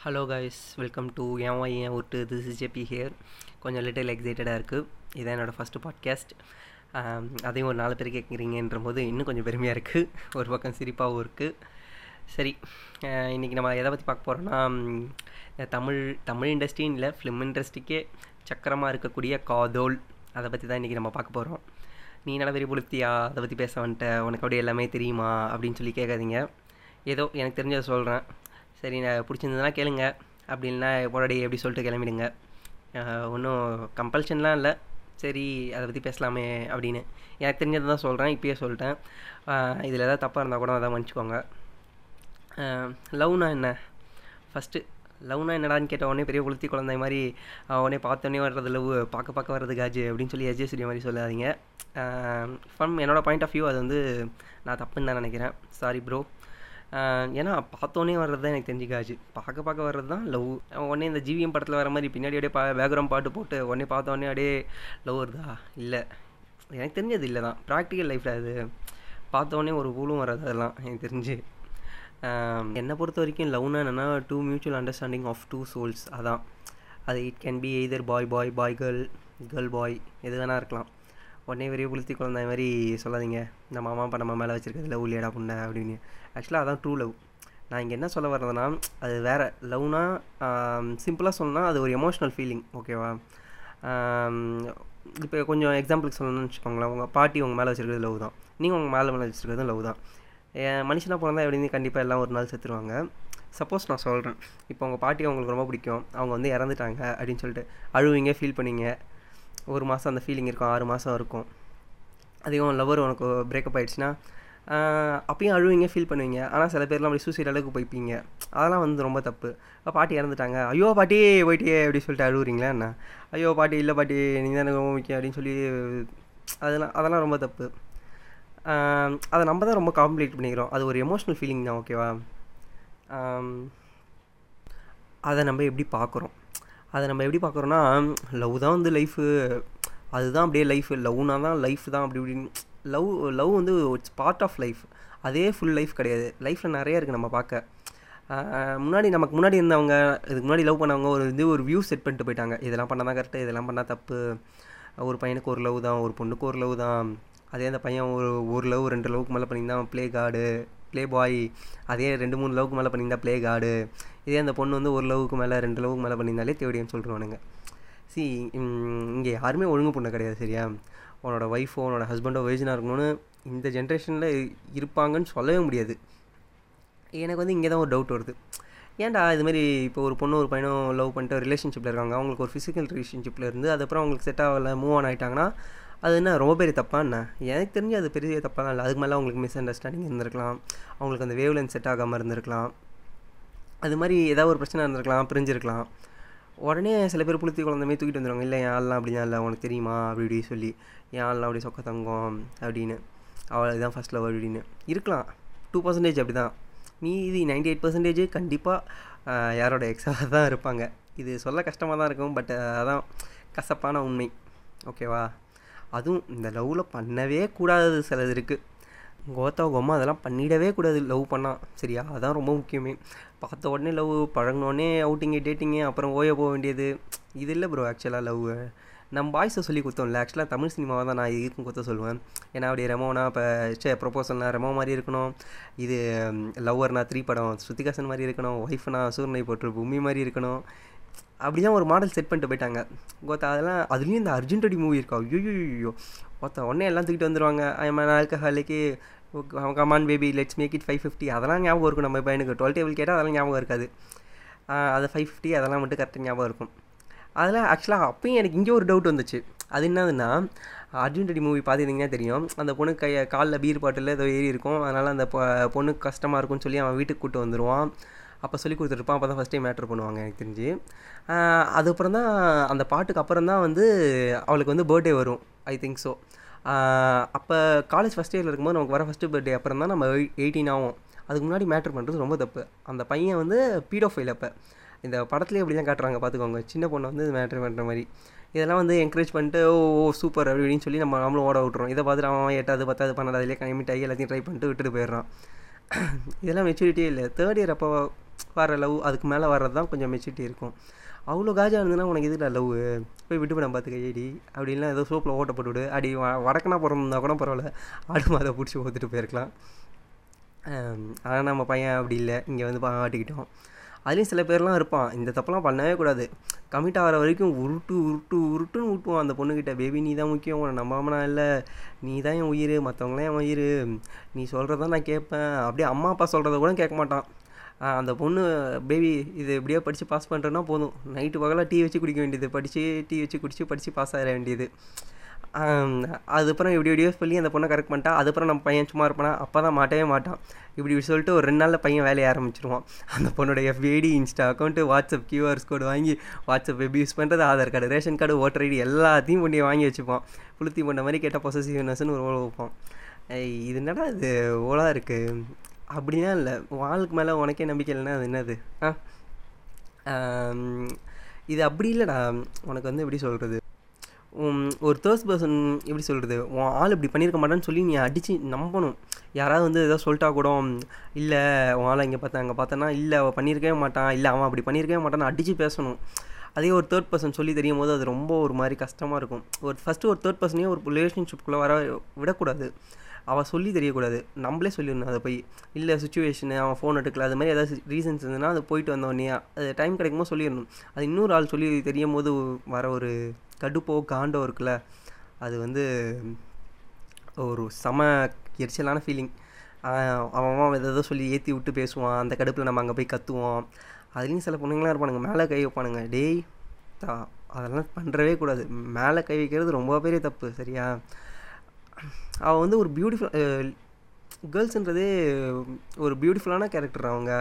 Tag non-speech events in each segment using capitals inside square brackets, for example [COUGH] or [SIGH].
Hello guys welcome to ஏன் வா ஏன் ஒட்டு திஸ் இஸ் ஜேபி ஹியர் கொஞ்சம் லிட்டில் எக்ஸைட்டடாக இருக்குது இதான் என்னோடய ஃபஸ்ட்டு பாட்காஸ்ட் அதையும் ஒரு நாலு பேர் கேட்குறீங்கன்ற போது இன்னும் கொஞ்சம் பெருமையாக இருக்குது ஒரு பக்கம் சிரிப்பாகவும் இருக்குது சரி இன்றைக்கி நம்ம எதை பற்றி பார்க்க போகிறோன்னா தமிழ் தமிழ் இண்டஸ்ட்ரின்னு இல்லை ஃபிலிம் இண்டஸ்ட்ரிக்கே சக்கரமாக இருக்கக்கூடிய காதோல். அதை பற்றி தான் இன்றைக்கி நம்ம பார்க்க போகிறோம் நீ நல்லா பெரிய புளுத்தியா அதை பற்றி பேச வந்துட்ட. உனக்கு அப்படியே எல்லாமே தெரியுமா? அப்படின்னு சொல்லி கேட்காதீங்க ஏதோ எனக்கு தெரிஞ்சதை சொல்கிறேன் சரி நான் பிடிச்சிருந்ததுனா கேளுங்க. அப்படி இல்லைனா எப்படி சொல்லிட்டு கிளம்பிடுங்க. ஒன்றும் கம்பல்ஷன்லாம் இல்லை. சரி அதை பற்றி பேசலாமே அப்படின்னு. எனக்கு தெரிஞ்சதை தான் சொல்கிறேன் இப்பயே சொல்லிட்டேன். இதில் எதாவது தப்பாக இருந்தால் கூட அதான் மன்னிச்சிக்கோங்க. லவ்னா என்ன? ஃபஸ்ட்டு லவ்னா என்னடான்னு கேட்ட உடனே பெரிய குளுத்தி குழந்தை மாதிரி உடனே பார்த்தோன்னே வர்றது லவ் பார்க்க பார்க்க வர்றது காஜு அப்படின்னு சொல்லி அஜய் சூரிய மாதிரி சொல்லாதீங்க. ஃப்ரம் என்னோடய பாயிண்ட் ஆஃப் வியூ அது வந்து நான் தப்புன்னு தான் நினைக்கிறேன். சாரி ப்ரோ ஏன்னா பார்த்தோன்னே வர்றது தான் எனக்கு தெரிஞ்சுக்காச்சு பார்க்க பார்க்க வர்றது தான் லவ். உடனே இந்த ஜிவிஎம் படத்தில் வர மாதிரி பின்னாடி அப்படியே பா பேக்ரவுண்ட் பாட்டு போட்டு உடனே பார்த்தோன்னே அப்படியே லவ் வருதா? இல்லை. எனக்கு தெரிஞ்சது இல்லை தான் ப்ராக்டிக்கல் லைஃப்பில் அது. பார்த்தோன்னே ஒரு கூலும் வராது அதெல்லாம் எனக்கு தெரிஞ்சு. என்னை பொறுத்த வரைக்கும் லவ்னா என்னென்னா two mutual understanding of two souls அதான். அது it can be either boy boy boy girl girl boy எது வேணா இருக்கலாம். உடனே பெரிய புளுத்தி குழந்தை மாதிரி சொல்லாதீங்க. இந்த மாமா இப்போ நம்ம மேலே வச்சுருக்கிறதுல ஊழியடா புண்ணை அப்படின்னு. ஆக்சுவலாக அதான் ட்ரூ லவ் நான் இங்கே என்ன சொல்ல வர்றதுன்னா அது வேறு. லவ்னா சிம்பிளாக சொல்லணும்னா அது ஒரு எமோஷ்னல் ஃபீலிங் ஓகேவா இப்போ கொஞ்சம் எக்ஸாம்பிளுக்கு சொல்லணும்னு வச்சுக்கோங்களேன். உங்கள் பாட்டி உங்கள் மேலே வச்சுருக்கிறது லவ் தான். நீங்கள் உங்கள் மேலே மேலே வச்சுருக்கிறது லவ் தான். மனுஷனாக பிறந்தா எப்படின்னு கண்டிப்பாக எல்லாம் ஒரு நாள் செத்துருவாங்க. சப்போஸ் நான் சொல்கிறேன் இப்போ உங்கள் பாட்டி அவங்களுக்கு ரொம்ப பிடிக்கும். அவங்க வந்து இறந்துட்டாங்க அப்படின்னு சொல்லிட்டு அழுவீங்க ஃபீல் பண்ணிங்க ஒரு மாதம் அந்த ஃபீலிங் இருக்கும் ஆறு மாதம் இருக்கும். அதிகம் லவர் உனக்கு பிரேக்கப் ஆகிடுச்சுன்னா அப்பயும் அழுவீங்க ஃபீல் பண்ணுவீங்க. ஆனால் சில பேர்லாம் அப்படி சூசைட் அளவுக்கு போய்ப்பீங்க. அதெல்லாம் வந்து ரொம்ப தப்பு. பாட்டி இறந்துட்டாங்க. ஐயோ பாட்டி போயிட்டே அப்படி சொல்லிட்டு அழுவுறீங்களா என்ன? ஐயோ பாட்டி இல்லை பாட்டி நீங்கள் தானே ரொம்ப முக்கியம் அப்படின்னு சொல்லி அதெல்லாம் அதெல்லாம் ரொம்ப தப்பு. அதை நம்ம தான் ரொம்ப காம்ப்ளீட் பண்ணிக்கிறோம். அது ஒரு எமோஷ்னல் ஃபீலிங் தான் ஓகேவா அதை நம்ம எப்படி பார்க்குறோம்? அதை நம்ம எப்படி பார்க்குறோன்னா லவ் தான் வந்து லைஃபு அதுதான் அப்படியே லைஃப் லவ்னா தான் லைஃப் தான் அப்படி இப்படின்னு. லவ் லவ் வந்து இட்ஸ் பார்ட் ஆஃப் லைஃப் அதே ஃபுல் லைஃப் கிடையாது. லைஃப்பில் நிறைய இருக்குது நம்ம பார்க்க. முன்னாடி நமக்கு முன்னாடி இருந்தவங்க இதுக்கு முன்னாடி லவ் பண்ணவங்க ஒரு இது ஒரு வியூ செட் பண்ணிட்டு போயிட்டாங்க. இதெல்லாம் பண்ணால் தான் கரெக்டு இதெல்லாம் பண்ணால் தப்பு. ஒரு பையனுக்கு ஒரு லவ் தான் ஒரு பொண்ணுக்கு ஒரு லவ் தான். அதே அந்த பையன் ஒரு ஒரு லவ் ரெண்டு லவ்க்கு மேலே பண்ணியிருந்தான் ப்ளே கார்டு ப்ளே பாய் அதே ரெண்டு மூணு லவுக்கு மேலே பண்ணியிருந்தா ப்ளே கார்டு இதே அந்த பொண்ணு வந்து ஒரு லவுக்கு மேலே ரெண்டு லவுக்கு மேலே பண்ணியிருந்தாலே தேவடின்னு சொல்லிடுவானுங்க சி இங்கே யாருமே ஒழுங்கு பொண்ணு கிடையாது சரியா? உன்னோட ஒய்ஃபோ உன்னோட ஹஸ்பண்டோ வயசுனா இருக்கணும்னு இந்த ஜென்ரேஷனில் இருப்பாங்கன்னு சொல்லவே முடியாது. எனக்கு வந்து இங்கே தான் ஒரு டவுட் வருது. ஏன்டா இதுமாரி இப்போ ஒரு பொண்ணு ஒரு பையனும் லவ் பண்ணிட்டு ரிலேஷன்ஷிப்பில் இருக்காங்க. அவங்களுக்கு ஒரு ஃபிசிக்கல் ரிலேஷன்ஷிப்பில் இருந்து அதுக்கப்புறம் அவங்களுக்கு செட் ஆகலை மூவ் ஆன் ஆகிட்டாங்கன்னா அது என்ன ரொம்ப பெரிய தப்பாக என்ன? எனக்கு தெரிஞ்சு அது பெரிய தப்பாக இல்லை. அதுக்கு மேலே அவங்களுக்கு மிஸ் அண்டர்ஸ்டாண்டிங் இருந்திருக்கலாம். அவங்களுக்கு அந்த வேவ் லென்த் செட் ஆகாமல் இருந்திருக்கலாம். அது மாதிரி ஏதாவது ஒரு பிரச்சனை இருந்திருக்கலாம் பிரிஞ்சிருக்கலாம். உடனே சில பேர் புளுத்தி குழந்தைமே தூக்கிட்டு வந்துடுவாங்க இல்லை என் ஆள்லாம் அப்படிலாம் இல்லை. உனக்கு தெரியுமா? அப்படி இப்படி சொல்லி. என் ஆள்லாம் அப்படி சொக்க தங்கம் அப்படின்னு. அவள் இதுதான் ஃபஸ்ட் லவ் அப்படின்னு. இருக்கலாம். டூ பர்சன்டேஜ் அப்படி தான் மீதி நைன்டி எயிட் பர்சன்டேஜ் கண்டிப்பாக யாரோட எக்ஸாக தான் இருப்பாங்க. இது சொல்ல கஷ்டமாக தான் இருக்கும் பட் அதான் கசப்பான உண்மை. ஓகேவா அதுவும் இந்த லவ்வில் பண்ணவே கூடாதது சிலது இருக்குது கோத்தா கோமா அதெல்லாம் பண்ணிடவே கூடாது. லவ் பண்ணால் சரியா அதான் ரொம்ப முக்கியமே. பார்த்த உடனே லவ் பழகினோடனே அவுட்டிங்கு டேட்டிங்கு அப்புறம் ஓய போக வேண்டியது. இது இல்லை ப்ரோ ஆக்சுவலாக லவ் நம்ம பாய்ஸை சொல்லி கொடுத்தோம்ல ஆக்சுவலாக தமிழ் சினிமாவை தான் நான் இதுக்கும் கொடுத்த சொல்லுவேன். ஏன்னா அப்படி ரெமோனா இப்போ சே ப்ரொப்போசல்னா ரெமோ மாதிரி இருக்கணும். இது லவ்வர்னா த்ரீ படம் ஸ்ருதிகாசன் மாதிரி இருக்கணும். ஒய்ஃப்னா சூர்ணை போட்டு பூமி மாதிரி இருக்கணும். அப்படி தான் ஒரு மாடல் செட் பண்ணிட்டு போயிட்டாங்க. கோத்தா அதெல்லாம் அதுலேயும் இந்த அர்ஜுன் ரெடி மூவி இருக்கா? ஐயோ ஒருத்த உடனே எல்லாம் தூக்கிட்டு வந்துடுவாங்க I'm an alcoholic come on baby let's make it five fifty அதெல்லாம் ஞாபகம் இருக்கும் நம்ம பையனுக்கு. டுவெல் டேபிள் கேட்டால் அதெல்லாம் ஞாபகம் இருக்காது. அது ஃபைவ் ஃபிஃப்டி அதெல்லாம் மட்டும் கரெக்டாக ஞாபகம் இருக்கும். அதில் ஆக்சுவலாக அப்பயும் எனக்கு இங்கே ஒரு டவுட் வந்துச்சு. அது என்னதுன்னா அர்ஜுன் ரெடி மூவி பார்த்துருந்தீங்கன்னா தெரியும். அந்த பொண்ணு கை காலில் பீர் பாட்டில் ஏதோ ஏறி இருக்கும். அதனால் அந்த பொண்ணுக்கு கஷ்டமாக இருக்கும்னு சொல்லி அவன் வீட்டுக்கு கூப்பிட்டு வந்துடுவான் அப்போ சொல்லி கொடுத்துருப்பான் அப்போ தான் ஃபஸ்ட் டைம் மேட்ரு பண்ணுவாங்க எனக்கு தெரிஞ்சு. அதுக்கப்புறம் தான் அந்த பாட்டுக்கு அப்புறம் தான் வந்து அவளுக்கு வந்து பர்த்டே வரும். ஐ திங்க் ஸோ அப்போ காலேஜ் ஃபஸ்ட் இயரில் இருக்கும்போது நமக்கு வர ஃபஸ்ட்டு பர்த்டே அப்புறம் தான் நம்ம எயிட்டீன் ஆகும் அதுக்கு முன்னாடி மேட்ரு பண்ணுறது ரொம்ப தப்பு. அந்த பையன் வந்து பீடோஃபைல் அப்போ. இந்த படத்துலேயே அப்படி தான் காட்டுறாங்க பார்த்துக்கோங்க சின்ன பொண்ணை வந்து மேட்ரு பண்ணுற மாதிரி. இதெல்லாம் வந்து என்கரேஜ் பண்ணிட்டு ஓ ஓ சூப்பர் அப்படி இப்படின்னு சொல்லி நம்ம நம்மளும் ஓட விட்றோம் இதை பார்த்துட்டு அவன் எட்டாவது பத்தாவது பன்னெண்டாவதுலேயே கமிட் ஆகி எல்லாத்தையும் ட்ரை பண்ணிட்டு விட்டுட்டு போயிடுறான். [CLEARS THROAT] இதெல்லாம் மெச்சூரிட்டியே இல்லை. தேர்ட் இயர் அப்போ வர லவ் அதுக்கு மேலே வர்றது தான் கொஞ்சம் மெச்சூரிட்டி இருக்கும். அவ்வளோ காஜா இருந்ததுன்னா உனக்கு எதுடா லவ் போய் விட்டு போன பார்த்துக்க ஏடி அப்படின்லாம் ஏதோ சோப்பில் ஓட்ட போட்டு விடு அடி வ வடக்கனா பிறந்தா கூட பரவாயில்ல. ஆடு மாதை பிடிச்சி ஓத்துட்டு போயிருக்கலாம். ஆனால் நம்ம பையன் அப்படி இல்லை. இங்கே வந்து ஆட்டிக்கிட்டோம். அதுலேயும் சில பேர்லாம் இருப்பான். இந்த தப்பெல்லாம் பண்ணவே கூடாது. கமிட் ஆகிற வரைக்கும் உருட்டு உருட்டு உருட்டுன்னு ஊட்டுவான் அந்த பொண்ணுக்கிட்ட பேபி நீ தான் முக்கியம். உன நம்பாமனா இல்லை. நீ தான் என் உயிர். மற்றவங்களாம் என் உயிர். நீ சொல்கிறத நான் கேட்பேன். அப்படியே அம்மா அப்பா சொல்கிறத கூட கேட்க மாட்டான். அந்த பொண்ணு பேபி இது எப்படியோ படித்து பாஸ் பண்ணுறேன்னா போதும். நைட்டு பகலாக டீ வச்சு குடிக்க வேண்டியது. படித்து டீ வச்சு குடித்து படித்து பாஸ் ஆகிட வேண்டியது. அதுக்கப்புறம் இப்படி இப்படியோ சொல்லி அந்த பொண்ணை கரெக்ட் பண்ணிட்டா. அதுக்கப்புறம் நம்ம பையன் சும்மா இருப்பானா? அப்போ தான் மாட்டவே மாட்டான். இப்படி சொல்லிட்டு ஒரு ரெண்டு நாளில் பையன் வேலையை ஆரம்பிச்சிருவான். அந்த பொண்ணோட FID Insta account WhatsApp QRs code வாங்கி வாட்ஸ்அப் வெப் யூஸ் பண்ணுறது Aadhaar card ration card voter ID எல்லாத்தையும் பண்ணி வாங்கி வச்சுப்பான். புளுத்தி பண்ண மாதிரி கேட்டால் பொசசிவ்னஸ்னு ஒரு ஓலை வைப்பான். இது என்னடா இது? ஓலா இருக்குது அப்படிலாம் இல்லை. ஆளுக்கு மேலே உனக்கே நம்பிக்கை இல்லைன்னா அது என்னது? ஆ? இது அப்படி இல்லைடா. உனக்கு வந்து எப்படி சொல்கிறது ஒரு தேர்ஸ் பர்சன் எப்படி சொல்கிறது உன் ஆள் இப்படி பண்ணியிருக்க மாட்டான்னு சொல்லி நீ அடித்து நம்பணும். யாராவது வந்து ஏதோ சொல்லிட்டா கூட இல்லை உன் ஆளை இங்கே பார்த்தேன் அங்கே பார்த்தேன்னா இல்லை அவள் பண்ணியிருக்கவே மாட்டான். இல்லை அவன் அப்படி பண்ணியிருக்கவே மாட்டான்னு அடித்து பேசணும். அதே ஒரு தேர்ட் பர்சன் சொல்லி தெரியும் போது அது ரொம்ப ஒரு மாதிரி கஷ்டமாக இருக்கும். ஒரு ஃபஸ்ட்டு ஒரு தேர்ட் பர்சனையும் ஒரு ரிலேஷன்ஷிப்குள்ளே வர விடக்கூடாது. அவள் சொல்லி தெரியக்கூடாது. நம்மளே சொல்லிடணும். அதை போய் இல்லை சுச்சுவேஷனு அவன் ஃபோன் எடுக்கல. அது மாதிரி ஏதாவது ரீசன்ஸ் இருந்ததுன்னா அது போயிட்டு வந்தவொடனே அது டைம் கிடைக்கும்போது சொல்லிடணும். அது இன்னொரு ஆள் சொல்லி தெரியும் போது வர ஒரு கடுப்போ காண்டோ இருக்குல்ல அது வந்து ஒரு செம எரிச்சலான ஃபீலிங் அவன் அவன் எதாவது சொல்லி ஏற்றி விட்டு பேசுவான். அந்த கடுப்பில் நம்ம அங்கே போய் கத்துவோம். அதுலேயும் சில பொண்ணுங்களாம் இருப்பானுங்க. மேலே கை வைப்பானுங்க. டேய் தா அதெல்லாம் பண்ணுறவே கூடாது. மேலே கை வைக்கிறது ரொம்ப பெரிய தப்பு. சரியா? அவள் வந்து ஒரு பியூட்டிஃபுல் கேர்ள்ஸுன்றதே ஒரு பியூட்டிஃபுல்லான கேரக்டர் அவங்க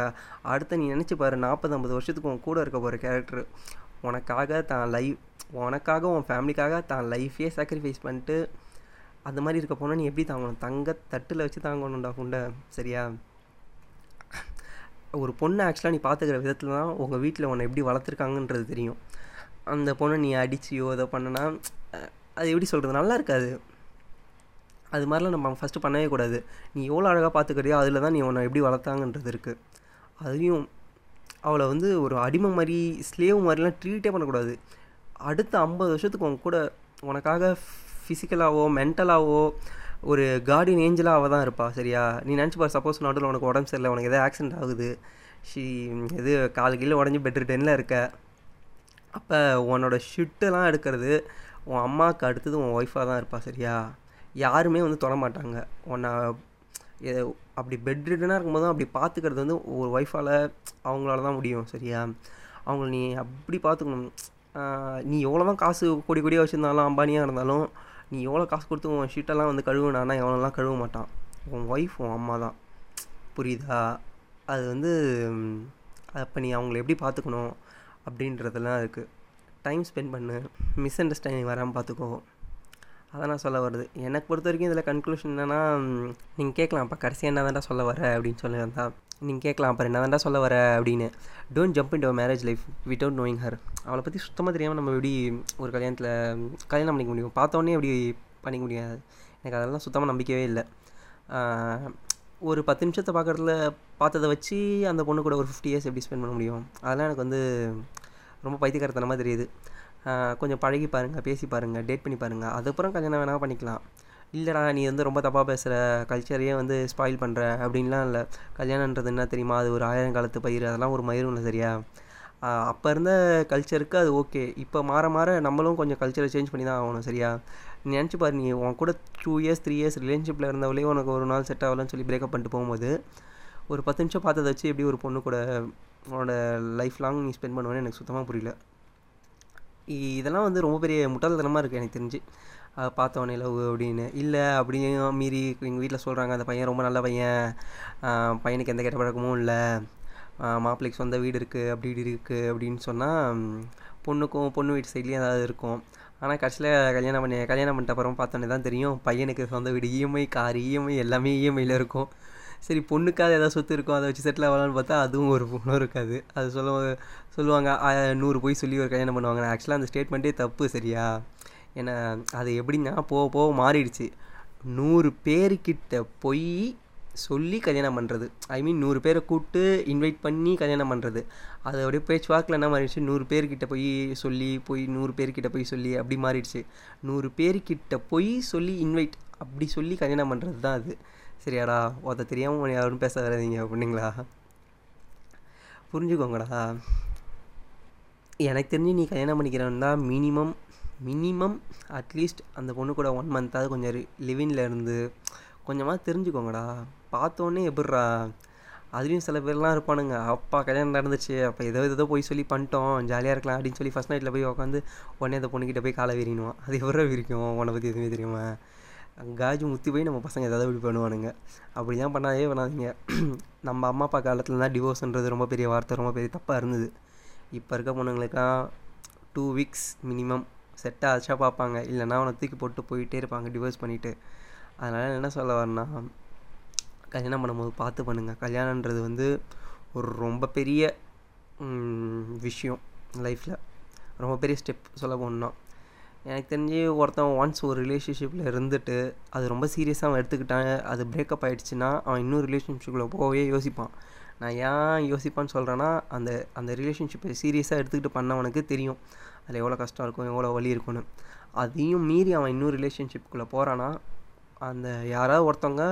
அடுத்த நீ நினச்சி பாரு நாற்பது ஐம்பது வருஷத்துக்கு உன் கூட இருக்க போகிற கேரக்டர் உனக்காக தான் லைஃப் உனக்காக உன் ஃபேமிலிக்காக தான் லைஃப்பே சாக்ரிஃபைஸ் பண்ணிட்டு அந்த மாதிரி இருக்க போனால் நீ எப்படி தாங்கணும்? தங்க தட்டில் வச்சு தாங்கணும்டா புண்டை சரியா? ஒரு பொண்ணை ஆக்சுவலாக நீ பார்த்துக்கிற விதத்தில் தான் உங்கள் வீட்டில் உன்னை எப்படி வளர்த்துருக்காங்கன்றது தெரியும். அந்த பொண்ணை நீ அடிச்சியோ அதை பண்ணனா அது எப்படி சொல்கிறது நல்லா இருக்காது. அது மாதிரிலாம் நம்ம ஃபஸ்ட்டு பண்ணவே கூடாது. நீ எவ்வளோ அழகாக பார்த்துக்கிறியோ அதில் தான் நீ உன்னை எப்படி வளர்த்தாங்கன்றது இருக்குது அதையும் அவளை வந்து ஒரு அடிமை மாதிரி ஸ்லேவ் மாதிரிலாம் ட்ரீட்டே பண்ணக்கூடாது. அடுத்த ஐம்பது வருஷத்துக்கு உன் கூட உனக்காக ஃபிசிக்கலாகவோ மென்டலாகவோ ஒரு கார்டியன் ஏஞ்சலாக அவள் தான் இருப்பா சரியா? நீ நினச்சி பாரு சப்போஸ் நடுவில் உனக்கு உடம்பு சரியில்லை உனக்கு எதாவது ஆக்சிடென்ட் ஆகுது. ஷி எது கால் கீழே உடஞ்சி பெட்ரு டென்னில் இருக்க. அப்போ உன்னோட ஷிட்டெல்லாம் எடுக்கிறது உன் அம்மாவுக்கு அடுத்தது உன் ஒய்ஃபாக தான் இருப்பா சரியா? யாருமே வந்து தொட மாட்டாங்க உன்னை அப்படி பெட்ரிடனாக இருக்கும்போது அப்படி பார்த்துக்கிறது வந்து ஒரு ஒய்ஃபால் அவங்களால தான் முடியும் சரியா? அவங்கள நீ அப்படி பார்த்துக்கணும் நீ எவ்வளோ தான் காசு கொடி கொடியாக வச்சுருந்தாலும் அம்பானியாக இருந்தாலும் நீ எவ்வளோ காசு கொடுத்து உன் ஷீட்டெல்லாம் வந்து கழுவுனானா எவ்வளோலாம் கழுவ மாட்டான். உன் ஒய்ஃப் உன் அம்மா தான். புரியுதா? அது வந்து அப்போ நீ அவங்கள எப்படி பார்த்துக்கணும் அப்படின்றதெல்லாம் இருக்குது டைம் ஸ்பெண்ட் பண்ணு. மிஸ் அண்டர்ஸ்டாண்டிங் வராமல் பார்த்துக்கோ அதை நான் சொல்ல வருது எனக்கு பொறுத்த வரைக்கும் இதில் கன்க்ளூஷன் என்னென்னா நீங்கள் கேட்கலாம் அப்போ கடைசியாக என்ன தாண்டா சொல்ல வர அப்படின்னு சொல்லி நீங்கள் கேட்கலாம் அப்புறம் என்ன தாண்டா சொல்ல வர அப்படின்னு. Don't jump in marriage life without knowing her அவளை பற்றி சுத்தமாக தெரியாமல் நம்ம எப்படி ஒரு கல்யாணத்தில் கல்யாணம் பண்ணிக்க முடியும்? பார்த்தோன்னே எப்படி பண்ணிக்க முடியாது? எனக்கு அதெல்லாம் சுத்தமாக நம்பிக்கவே இல்லை. ஒரு பத்து நிமிஷத்தை பார்க்குறதுல பார்த்ததை வச்சு அந்த பொண்ணு கூட ஒரு ஃபிஃப்டி இயர்ஸ் எப்படி ஸ்பெண்ட் பண்ண முடியும்? அதெல்லாம் எனக்கு வந்து ரொம்ப பைத்தியக்காரத்தனமாக தெரியுது. கொஞ்சம் பழகி பாருங்கள் பேசி பாருங்கள் டேட் பண்ணி பாருங்கள் அதுக்கப்புறம் கல்யாணம் வேணால் பண்ணிக்கலாம். இல்லைடா நீ வந்து ரொம்ப தப்பாக பேசுகிற கல்ச்சரையே வந்து ஸ்பாயில் பண்ணுற அப்படின்லாம் இல்லை. கல்யாணன்றது என்ன தெரியுமா? அது ஒரு ஆயிரம் காலத்து பயிர் அதெல்லாம் ஒரு மயிரும் இல்லை சரியா? அப்போ இருந்த கல்ச்சருக்கு அது ஓகே இப்போ மாற மாற நம்மளும் கொஞ்சம் கல்ச்சரை சேஞ்ச் பண்ணி தான் ஆகணும் சரியா? நீ நினச்சி பாரு நீ உன் கூட டூ இயர்ஸ் த்ரீ இயர்ஸ் ரிலேஷன்ஷிப்பில் இருந்தவளே உனக்கு ஒரு நாள் செட் ஆகலன்னு சொல்லி பிரேக்கப் பண்ணிட்டு போகும்போது ஒரு பத்து நிமிஷம் பார்த்ததை வச்சு எப்படி ஒரு பொண்ணு கூட உன்னோட லைஃப் லாங் நீ ஸ்பெண்ட் பண்ணுவேன்னு எனக்கு சுத்தமாக புரியல. இதெல்லாம் வந்து ரொம்ப பெரிய முட்டாள்தனமாக இருக்குது எனக்கு தெரிஞ்சு. பார்த்தவனே லவ் அப்படின்னு. இல்லை அப்படியும் மீறி எங்கள் வீட்டில் சொல்கிறாங்க அந்த பையன் ரொம்ப நல்ல பையன். பையனுக்கு எந்த கெட்ட பழக்கமும் இல்லை. மாப்பிள்ளைக்கு சொந்த வீடு இருக்குது அப்படி இப்படி இருக்குது அப்படின்னு சொன்னால் பொண்ணுக்கும் பொண்ணு வீட்டு சைட்லேயும் ஏதாவது இருக்கும். ஆனால் கடைசியில் கல்யாணம் பண்ணி கல்யாணம் பண்ணிட்ட அப்புறம் பார்த்தோன்னே தான் தெரியும் பையனுக்கு சொந்த வீடு இஎம்ஐ கார் இஎம்ஐ எல்லாமே இஎம்ஐயில் இருக்கும். சரி பொண்ணுக்காக ஏதாவது சொத்து இருக்கும் அதை வச்சு செட்டில் ஆகலான்னு பார்த்தா அதுவும் ஒரு பொண்ணும் இருக்காது. அது சொல்லுவாங்க சொல்லுவாங்க நூறு போய் சொல்லி ஒரு கல்யாணம் பண்ணுவாங்க. ஆக்சுவலாக அந்த ஸ்டேட்மெண்ட்டே தப்பு சரியா? ஏன்னா அது எப்படின்னா போக போக மாறிடுச்சு. நூறு பேர்கிட்ட போய் சொல்லி கல்யாணம் பண்ணுறது ஐ மீன் நூறு பேரை கூப்பிட்டு இன்வைட் பண்ணி கல்யாணம் பண்ணுறது அது அப்படியே பேச்சு வாக்கில் என்ன மாறிடுச்சு? நூறு பேர்கிட்ட போய் சொல்லி போய் நூறு பேர்கிட்ட போய் சொல்லி அப்படி மாறிடுச்சு. நூறு பேர்கிட்ட போய் சொல்லி இன்வைட் அப்படி சொல்லி கல்யாணம் பண்ணுறது தான் அது. சரியாடா ஒருத்த தெரியாமல் யாரும் பேச வராதீங்க அப்படிங்களா புரிஞ்சுக்கோங்கடா. எனக்கு தெரிஞ்சு நீ கல்யாணம் பண்ணிக்கிறவன்னா தான் மினிமம் மினிமம் அட்லீஸ்ட் அந்த பொண்ணு கூட ஒன் மந்த்தாவது கொஞ்சம் லிவிங்கில் இருந்து கொஞ்சமாக தெரிஞ்சுக்கோங்கடா. பார்த்தோன்னே எப்படிறா அதுலேயும் சில பேர்லாம் இருப்பானுங்க. அப்பா கல்யாணம் நடந்துச்சு அப்போ ஏதோ ஏதோ போய் சொல்லி பண்ணிட்டோம் ஜாலியாக இருக்கலாம் அப்படின்னு சொல்லி ஃபஸ்ட் நைட்டில் போய் உட்காந்து உடனே அந்த பொண்ணுக்கிட்ட போய் காலை விரிணுவான் அது எவ்வளோ விரிக்கும்? உன்னை பற்றி எதுவுமே தெரியுமா. காஜு முத்தி போய் நம்ம பசங்க ஏதாவது இப்படி பண்ணுவானுங்க. அப்படி தான் பண்ணாதே பண்ணாதீங்க. [CLEARS THROAT] நம்ம அம்மா அப்பா காலத்தில் தான் டிவோர்ஸ்ன்றது ரொம்ப பெரிய வார்த்தை ரொம்ப பெரிய தப்பாக இருந்தது. இப்போ இருக்க பொண்ணுங்களுக்கெல்லாம் டூ வீக்ஸ் மினிமம் செட் ஆச்சா பார்ப்பாங்க. இல்லைன்னா அவனை தூக்கி போட்டு போயிட்டே இருப்பாங்க டிவோர்ஸ் பண்ணிவிட்டு அதனால் என்ன சொல்ல வரேன்னா கல்யாணம் பண்ணும்போது பார்த்து பண்ணுங்கள் கல்யாணன்றது வந்து ஒரு ரொம்ப பெரிய விஷயம் லைஃப்பில் ரொம்ப பெரிய ஸ்டெப் சொல்ல போகணுன்னா எனக்கு தெரிஞ்சு ஒருத்தன் ஒன்ஸ் ஒரு ரிலேஷன்ஷிப்பில் இருந்துட்டு அது ரொம்ப சீரியஸாக அவன் எடுத்துக்கிட்டான் அது பிரேக்கப் ஆகிடுச்சுன்னா அவன் இன்னும் ரிலேஷன்ஷிப்பில் போகவே யோசிப்பான். நான் ஏன் யோசிப்பான்னு சொல்கிறேன்னா அந்த அந்த ரிலேஷன்ஷிப்பை சீரியஸாக எடுத்துக்கிட்டு பண்ணவனுக்கு தெரியும். அதில் எவ்வளோ கஷ்டம் இருக்கும் எவ்வளோ வலி இருக்கும்னு. அதையும் மீறி அவன் இன்னும் ரிலேஷன்ஷிப்புக்குள்ளே போகிறான்னா அந்த யாராவது ஒருத்தவங்க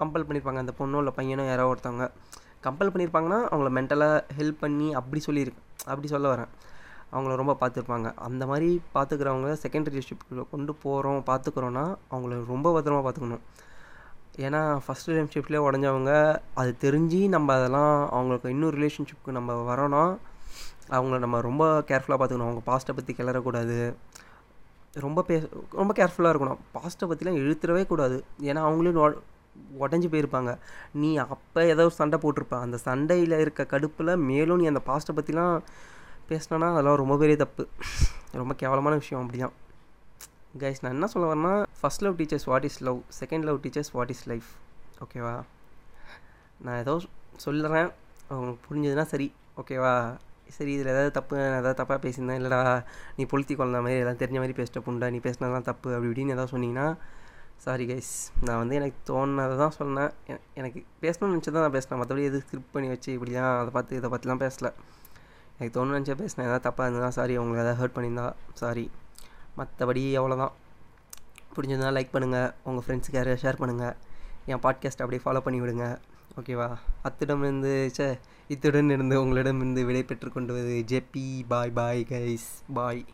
கம்பல் பண்ணியிருப்பாங்க அந்த பொண்ணோ இல்லை பையனோ யாராவது ஒருத்தவங்க கம்பல் பண்ணியிருப்பாங்கன்னா அவங்கள மென்டலாக ஹெல்ப் பண்ணி அப்படி சொல்லியிருக்கு அப்படி சொல்ல வரேன். அவங்கள ரொம்ப பார்த்துருப்பாங்க. அந்த மாதிரி பார்த்துக்கிறவங்க செகண்ட் ரிலேஷன்ஷிப்பில் கொண்டு போகிறோம் பார்த்துக்குறோன்னா அவங்கள ரொம்ப பத்திரமா பார்த்துக்கணும். ஏன்னா ஃபஸ்ட் ரிலேஷன்ஷிப்லேயே உடஞ்சவங்க அது தெரிஞ்சு நம்ம அதெல்லாம் அவங்களுக்கு இன்னும் ரிலேஷன்ஷிப்புக்கு நம்ம வரோன்னா அவங்கள நம்ம ரொம்ப கேர்ஃபுல்லாக பார்த்துக்கணும். அவங்க பாஸ்ட்டை பற்றி கிளறக்கூடாது. ரொம்ப பே ரொம்ப கேர்ஃபுல்லாக இருக்கணும். பாஸ்ட்டை பற்றிலாம் இழுத்துடவே கூடாது. ஏன்னா அவங்களும் உடஞ்சி போயிருப்பாங்க. நீ அப்போ ஏதோ சண்டை போட்டிருப்ப. அந்த சண்டையில் இருக்க கடுப்பில் மேலும் நீ அந்த பாஸ்ட்டை பற்றிலாம் பேசினேன்னா அதெல்லாம் ரொம்ப பெரிய தப்பு. ரொம்ப கேவலமான விஷயம் அப்படி தான் கைஸ் நான் என்ன சொல்ல வரேன்னா first love teaches what is love second love teaches what is life ஓகேவா நான் ஏதோ சொல்லுறேன் உங்களுக்கு புரிஞ்சதுன்னா சரி. ஓகேவா சரி இதில் ஏதாவது தப்பு நான் ஏதாவது தப்பாக பேசியிருந்தேன். இல்லைடா நீ பொழுத்தி குழந்த மாதிரி எல்லாம் தெரிஞ்ச மாதிரி பேசிட்ட புண்டா நீ பேசினதான் தப்பு அப்படி இப்படின்னு ஏதாவது சொன்னீங்கன்னா சாரி கைஸ் நான் வந்து எனக்கு தோணுனதை தான் சொன்னேன். எனக்கு பேசணும்னு நினச்சி தான் நான் பேசினேன். மற்றபடி எது ஸ்கிரிப்ட் பண்ணி வச்சு இப்படிலாம் அதை பார்த்து இதை பற்றிலாம் பேசலை. எனக்கு தோணுன்னு நினச்சா பேசினேன். ஏதாவது தப்பாக இருந்ததா சாரி உங்களுக்கு ஏதாவது ஹர்ட் பண்ணியிருந்தா சாரி மற்றபடி அவ்வளோதான் பிடிச்சிருந்தா லைக் பண்ணுங்கள் உங்கள் ஃப்ரெண்ட்ஸுக்கு யாரையா ஷேர் பண்ணுங்கள் என் பாட்காஸ்ட் அப்படியே ஃபாலோ பண்ணி விடுங்க. ஓகேவா அத்திடமிருந்து சே இத்துடன் இருந்து உங்களிடமிருந்து விடை பெற்றுக்கொண்டு ஜெப்பி பாய் பாய் கைஸ் பாய்